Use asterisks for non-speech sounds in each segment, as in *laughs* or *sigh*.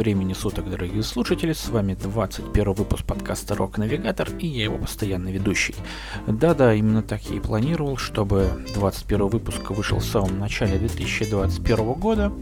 Времени суток, дорогие слушатели, с вами 21 выпуск подкаста Рок Навигатор и я его постоянный ведущий. Да-да, именно так я и планировал, чтобы 21 выпуск вышел в самом начале 2021 года.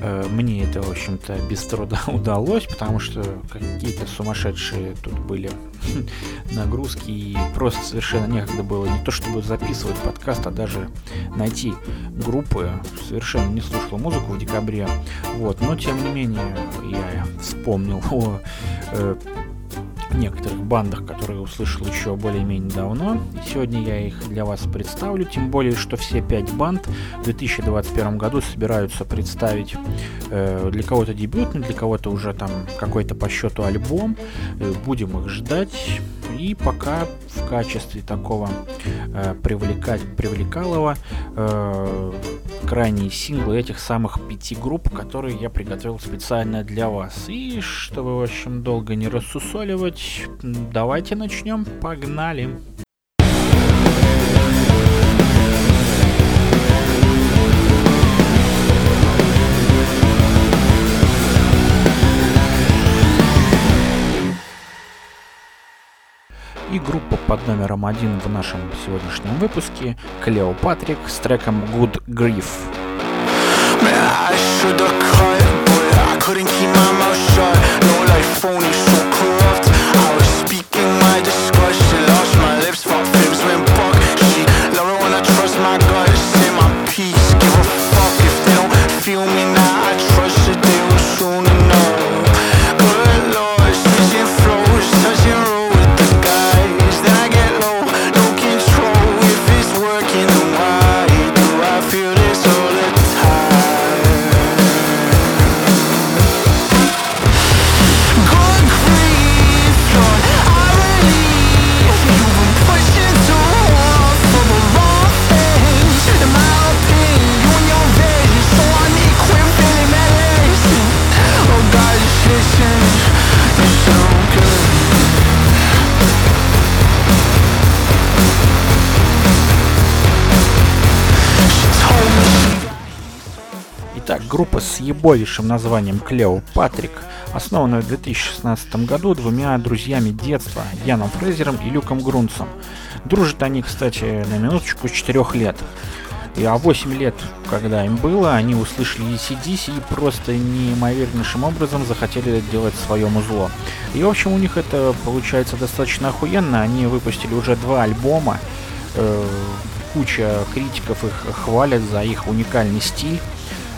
Э, мне это, в общем-то, без труда *laughs* удалось, потому что какие-то сумасшедшие тут были *laughs* нагрузки и просто совершенно некогда было не то чтобы записывать подкаст, а даже найти группы. Совершенно не слушал музыку в декабре. Вот, но тем не менее я вспомнил о э, некоторых бандах, которые услышал еще более-менее давно. Сегодня я их для вас представлю, тем более, что все пять банд в 2021 году собираются представить э, для кого-то дебютный, для кого-то уже там какой-то по счету альбом. Э, будем их ждать. И пока в качестве такого э, привлекать, привлекалого э, крайние синглы этих самых пяти групп, которые я приготовил специально для вас. И чтобы, в общем, долго не рассусоливать, давайте начнем. Погнали! И группа под номером один в нашем сегодняшнем выпуске. Клео Патрик с треком Good Grief. feel ебовейшим названием Клео Патрик, основанная в 2016 году двумя друзьями детства, Яном Фрезером и Люком Грунцем. Дружат они, кстати, на минуточку с 4 лет. И а 8 лет, когда им было, они услышали ECDC и просто неимовернейшим образом захотели делать свое музло. И, в общем, у них это получается достаточно охуенно. Они выпустили уже два альбома. Э, куча критиков их хвалят за их уникальный стиль.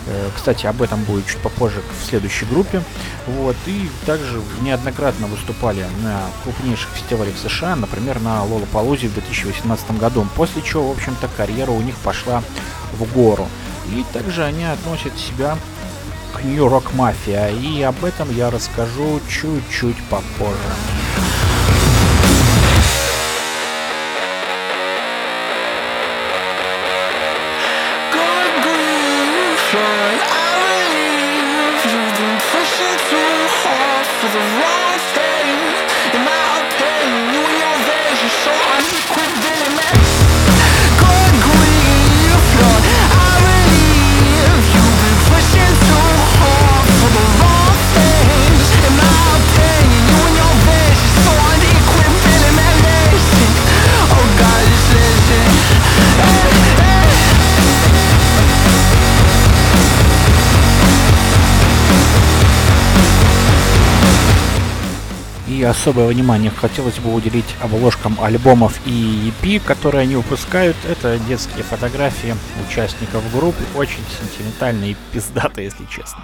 Э, Кстати, об этом будет чуть попозже в следующей группе. Вот. И также неоднократно выступали на крупнейших фестивалях США, например, на Лолопалузе в 2018 году. После чего, в общем-то, карьера у них пошла в гору. И также они относят себя к New Rock Mafia. И об этом я расскажу чуть-чуть попозже. of right. И особое внимание хотелось бы уделить обложкам альбомов и EP, которые они выпускают. Это детские фотографии участников группы, очень сентиментальные и пиздатые, если честно.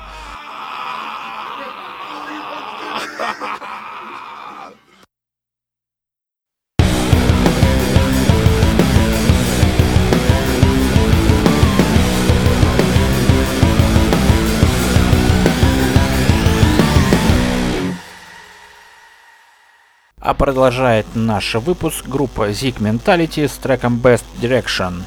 А продолжает наш выпуск группа Zig Mentality с треком Best Direction.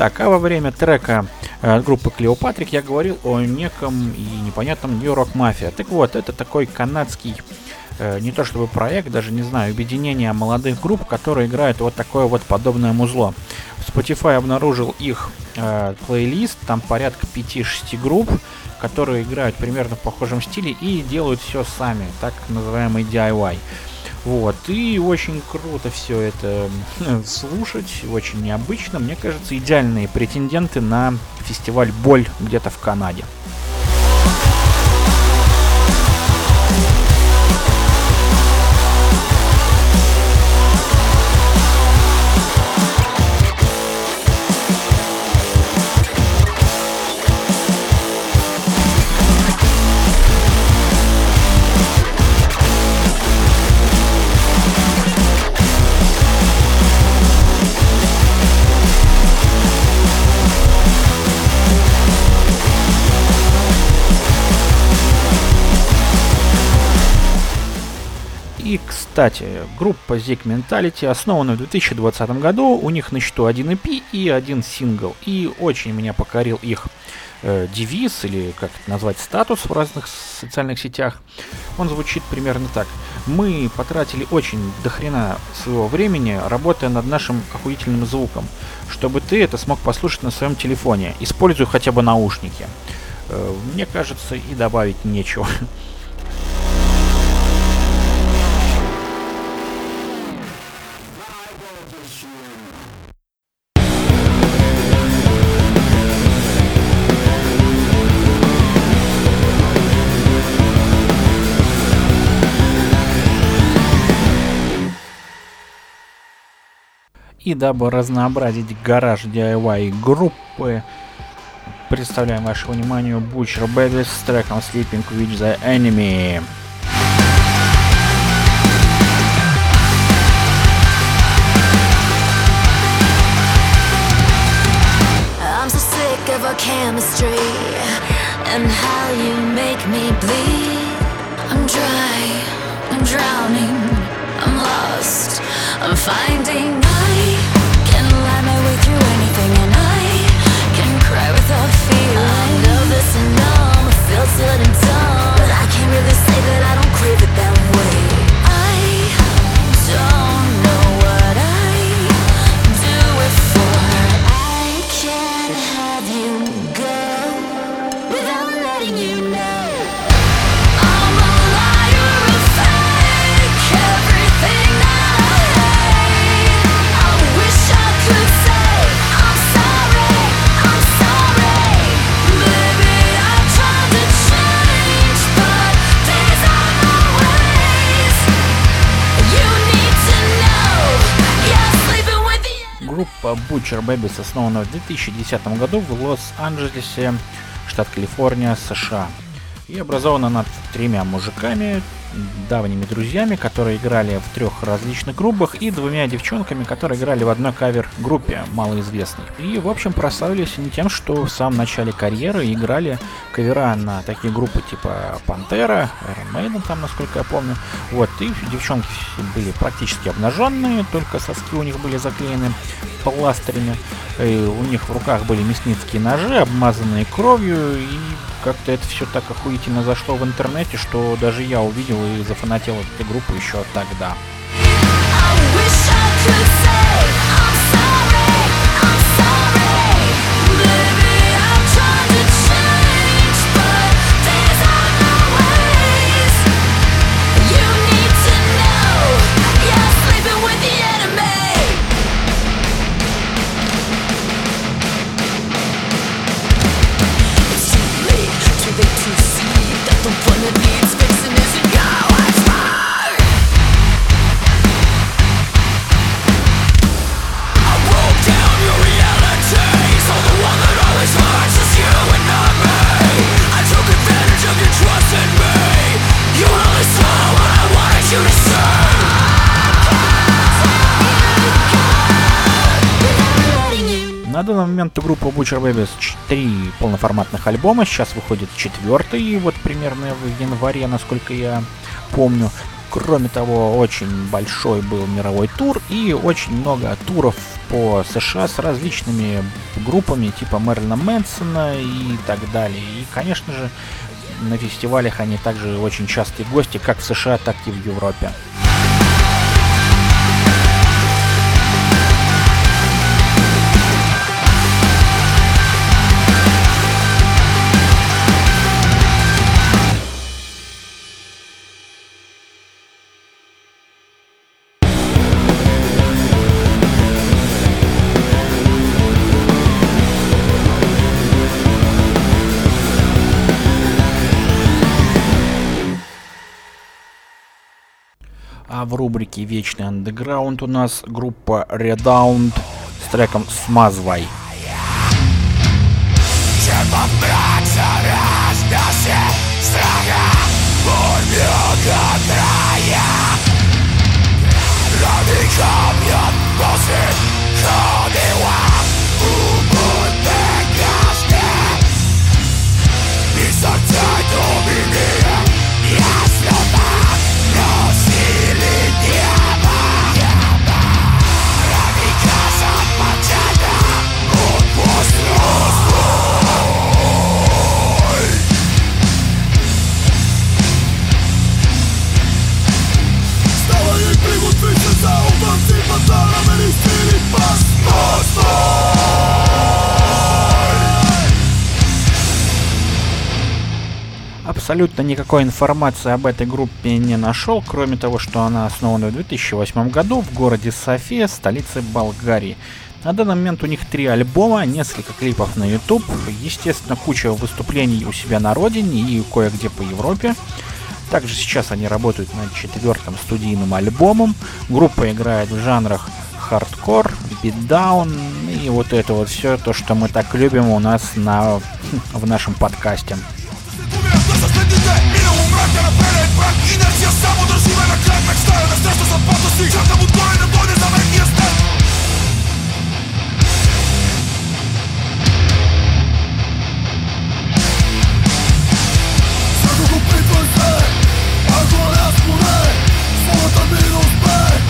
Так, а во время трека э, группы Клеопатрик я говорил о неком и непонятном Mafia. Так вот, это такой канадский э, не то чтобы проект, даже не знаю, объединение молодых групп, которые играют вот такое вот подобное музло. Spotify обнаружил их э, плейлист, там порядка 5-6 групп, которые играют примерно в похожем стиле и делают все сами, так называемый DIY. Вот, и очень круто все это *laughs* слушать, очень необычно. Мне кажется, идеальные претенденты на фестиваль Боль где-то в Канаде. Кстати, группа Zik Mentality основана в 2020 году, у них на счету один EP и один сингл, и очень меня покорил их э, девиз, или как это назвать, статус в разных социальных сетях. Он звучит примерно так. Мы потратили очень дохрена своего времени, работая над нашим охуительным звуком, чтобы ты это смог послушать на своем телефоне, используя хотя бы наушники. Э, мне кажется, и добавить нечего. *laughs* И дабы разнообразить гараж DIY группы, представляем вашему вниманию Butcher Babies с треком Sleeping with the Enemy. chemistry and how you make me bleed. I'm dry, I'm drowning, I'm lost, I'm finding. feel. I'm nervous and numb, I feel sudden dumb, but I can't really say that I. Butcher Babies основана в 2010 году в Лос-Анджелесе, штат Калифорния, США. И образована над тремя мужиками, давними друзьями, которые играли в трех различных группах, и двумя девчонками, которые играли в одной кавер-группе, малоизвестной. И, в общем, прославились они тем, что в самом начале карьеры играли кавера на такие группы типа Пантера, Iron там, насколько я помню. Вот, и девчонки были практически обнаженные, только соски у них были заклеены пластырями. И у них в руках были мясницкие ножи, обмазанные кровью, и как-то это все так охуительно зашло в интернете, что даже я увидел и зафанател от этой группы еще тогда. На данный момент у группы Butcher Babies три полноформатных альбома, сейчас выходит четвертый, вот примерно в январе, насколько я помню. Кроме того, очень большой был мировой тур и очень много туров по США с различными группами типа Мэрилина Мэнсона и так далее. И, конечно же, на фестивалях они также очень частые гости как в США, так и в Европе. А в рубрике «Вечный андеграунд» у нас группа Redound с треком «Смазвай». Камнем после Абсолютно никакой информации об этой группе не нашел, кроме того, что она основана в 2008 году в городе София, столице Болгарии. На данный момент у них три альбома, несколько клипов на YouTube, естественно, куча выступлений у себя на родине и кое-где по Европе. Также сейчас они работают над четвертым студийным альбомом. Группа играет в жанрах хардкор, битдаун и вот это вот все то, что мы так любим у нас на, *laughs* в нашем подкасте. прах Инерция само държиме на край Ако не аз поне Своята ми не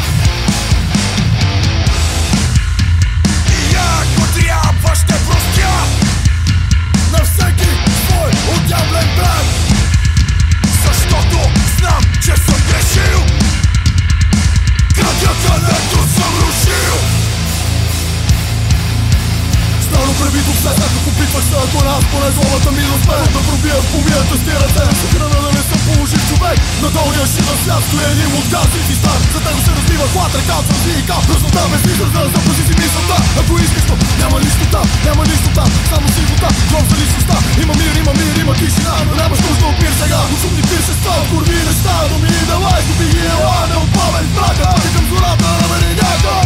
Прави до все, как опитвах се, ако нас поне злобата ми доспе Да пробия в помията с ти ръце Съхрана да не съм положив човек. На долния ши на свят стои един от гази ти стар За него се разбива хват, река от сързийка Пръснота без израза, запази си мисълта Ако искаш то, няма нищо там, няма нищо там. Само сивота, кров за личността. Има мир, има мир, има тишина Но нямаш нужда от мир сега. От шумни пиршества, от курви неща Но ми давай, губи ги ела, не отпавай в мрака. Е зората, намери някой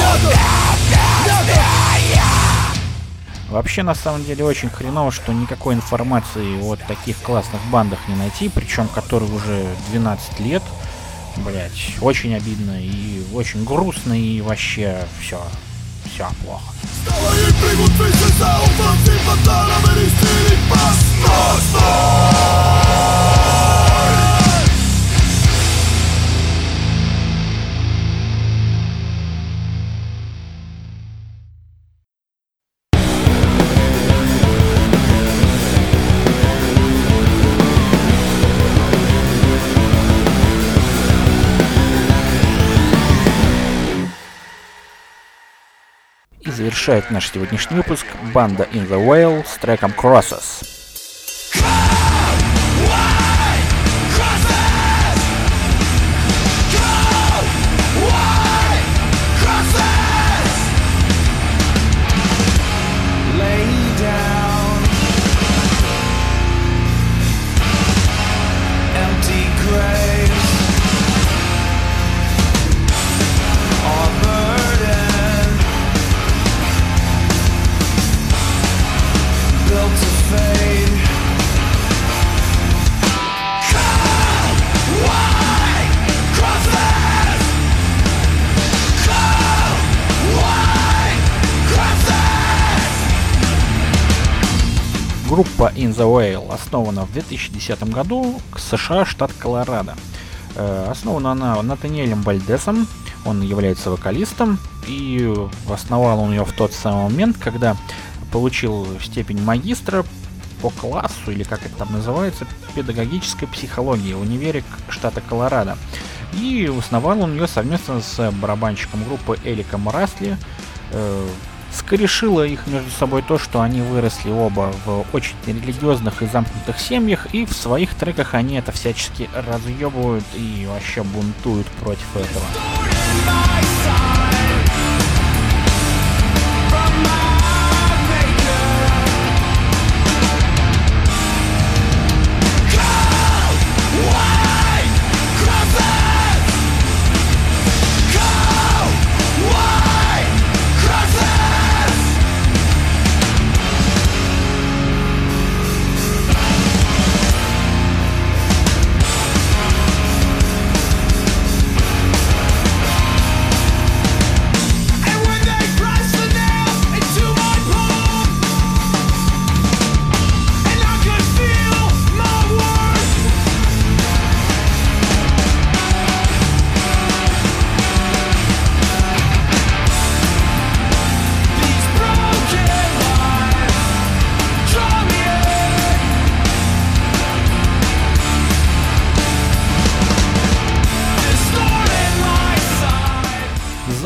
Някой Някой Вообще, на самом деле, очень хреново, что никакой информации о таких классных бандах не найти, причем которые уже 12 лет. Блять, очень обидно и очень грустно, и вообще все, все плохо. Завершает наш сегодняшний выпуск банда In The Whale с треком Crosses. The Whale основана в 2010 году в США, штат Колорадо. Э, основана она Натаниэлем Вальдесом, он является вокалистом, и основал он ее в тот самый момент, когда получил степень магистра по классу, или как это там называется, педагогической психологии в универе штата Колорадо. И основал он ее совместно с барабанщиком группы Эликом Расли. Скорешило их между собой то, что они выросли оба в очень религиозных и замкнутых семьях, и в своих треках они это всячески разъебывают и вообще бунтуют против этого.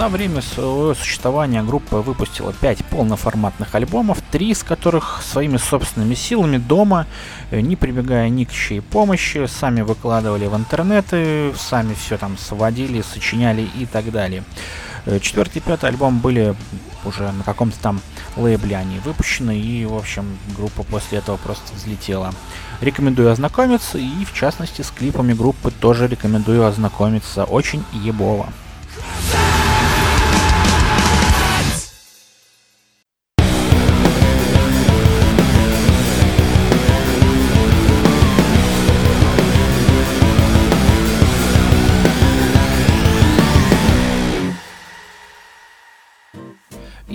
За время своего существования группа выпустила 5 полноформатных альбомов, три из которых своими собственными силами дома, э, не прибегая ни к чьей помощи, сами выкладывали в интернеты, сами все там сводили, сочиняли и так далее. Э, четвертый и пятый альбом были уже на каком-то там лейбле они выпущены, и, в общем, группа после этого просто взлетела. Рекомендую ознакомиться, и, в частности, с клипами группы тоже рекомендую ознакомиться. Очень ебово.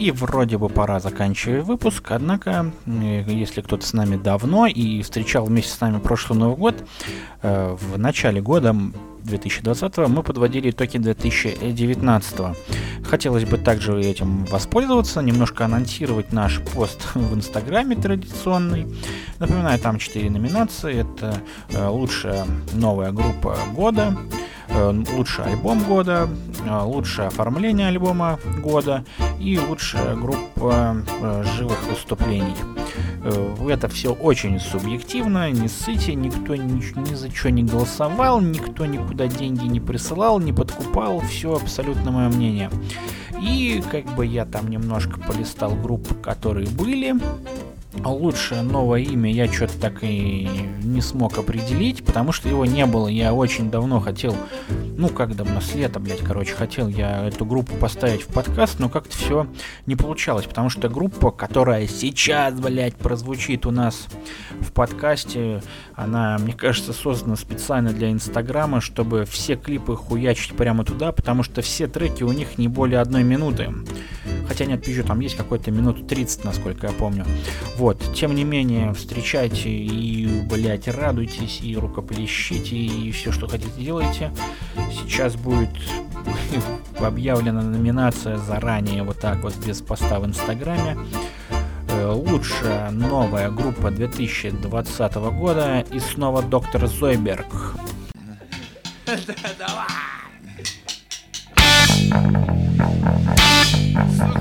И вроде бы пора заканчивать выпуск, однако, если кто-то с нами давно и встречал вместе с нами прошлый Новый год, э, в начале года 2020 мы подводили итоги 2019. Хотелось бы также этим воспользоваться, немножко анонсировать наш пост *laughs* в Инстаграме традиционный. Напоминаю, там 4 номинации. Это э, лучшая новая группа года, Э, лучший альбом года, э, лучшее оформление альбома года и лучшая группа э, живых выступлений. Это все очень субъективно, не ссыте, никто ни, ни за что не голосовал, никто никуда деньги не присылал, не подкупал, все абсолютно мое мнение. И как бы я там немножко полистал группы, которые были, лучшее новое имя я что-то так и не смог определить, потому что его не было. Я очень давно хотел, ну как давно, с лета, блядь, короче, хотел я эту группу поставить в подкаст, но как-то все не получалось, потому что группа, которая сейчас, блядь, прозвучит у нас в подкасте, она, мне кажется, создана специально для Инстаграма, чтобы все клипы хуячить прямо туда, потому что все треки у них не более одной минуты. Хотя нет, пизжу, там есть какой-то минуту 30, насколько я помню. Вот, тем не менее, встречайте и, блядь, радуйтесь, и рукоплещите, и все, что хотите, делайте. Сейчас будет *laughs* объявлена номинация заранее, вот так вот, без поста в Инстаграме. Э, лучшая новая группа 2020 года и снова доктор Зойберг. *laughs* Давай! Fuck!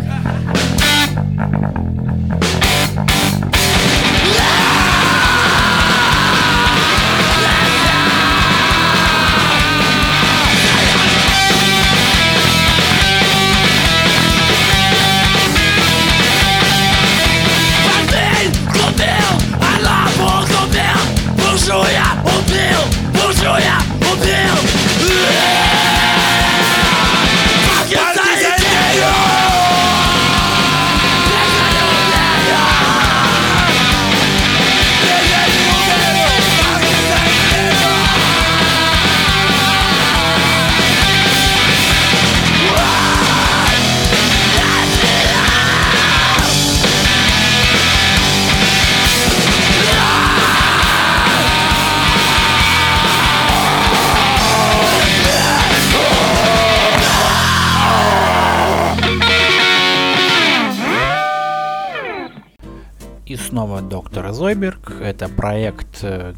Снова доктор Зойберг. Это проект э,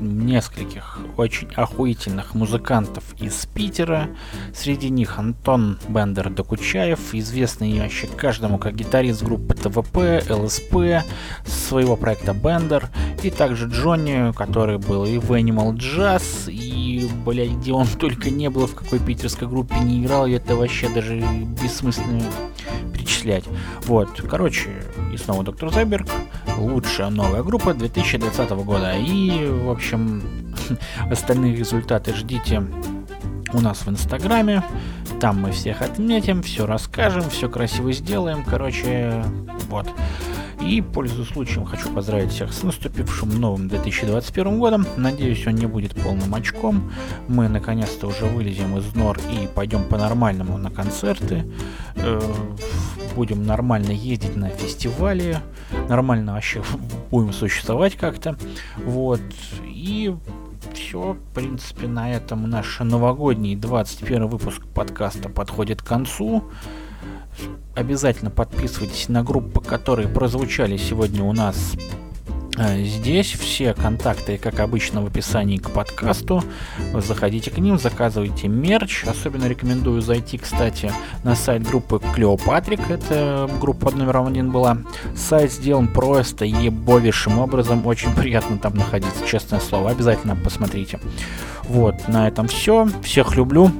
нескольких очень охуительных музыкантов из Питера. Среди них Антон Бендер Докучаев, известный вообще каждому как гитарист группы ТВП, ЛСП, своего проекта Бендер, и также Джонни, который был и в Animal Jazz, и, блядь, где он *laughs* только не был, в какой питерской группе не играл, и это вообще даже бессмысленно перечислять. Вот, короче, и снова Доктор Зайберг, лучшая новая группа 2020 года. И, в общем, *laughs* остальные результаты ждите у нас в Инстаграме. Там мы всех отметим, все расскажем, все красиво сделаем. Короче, вот. И, пользуясь случаем, хочу поздравить всех с наступившим новым 2021 годом. Надеюсь, он не будет полным очком. Мы наконец-то уже вылезем из нор и пойдем по-нормальному на концерты. Будем нормально ездить на фестивали. Нормально вообще *laughs* будем существовать как-то. Вот. И все, в принципе, на этом наш новогодний 21 выпуск подкаста подходит к концу. Обязательно подписывайтесь на группы, которые прозвучали сегодня у нас Здесь все контакты, как обычно, в описании к подкасту. Заходите к ним, заказывайте мерч. Особенно рекомендую зайти, кстати, на сайт группы Клеопатрик. Это группа под номером один была. Сайт сделан просто ебовейшим образом. Очень приятно там находиться, честное слово. Обязательно посмотрите. Вот, на этом все. Всех люблю.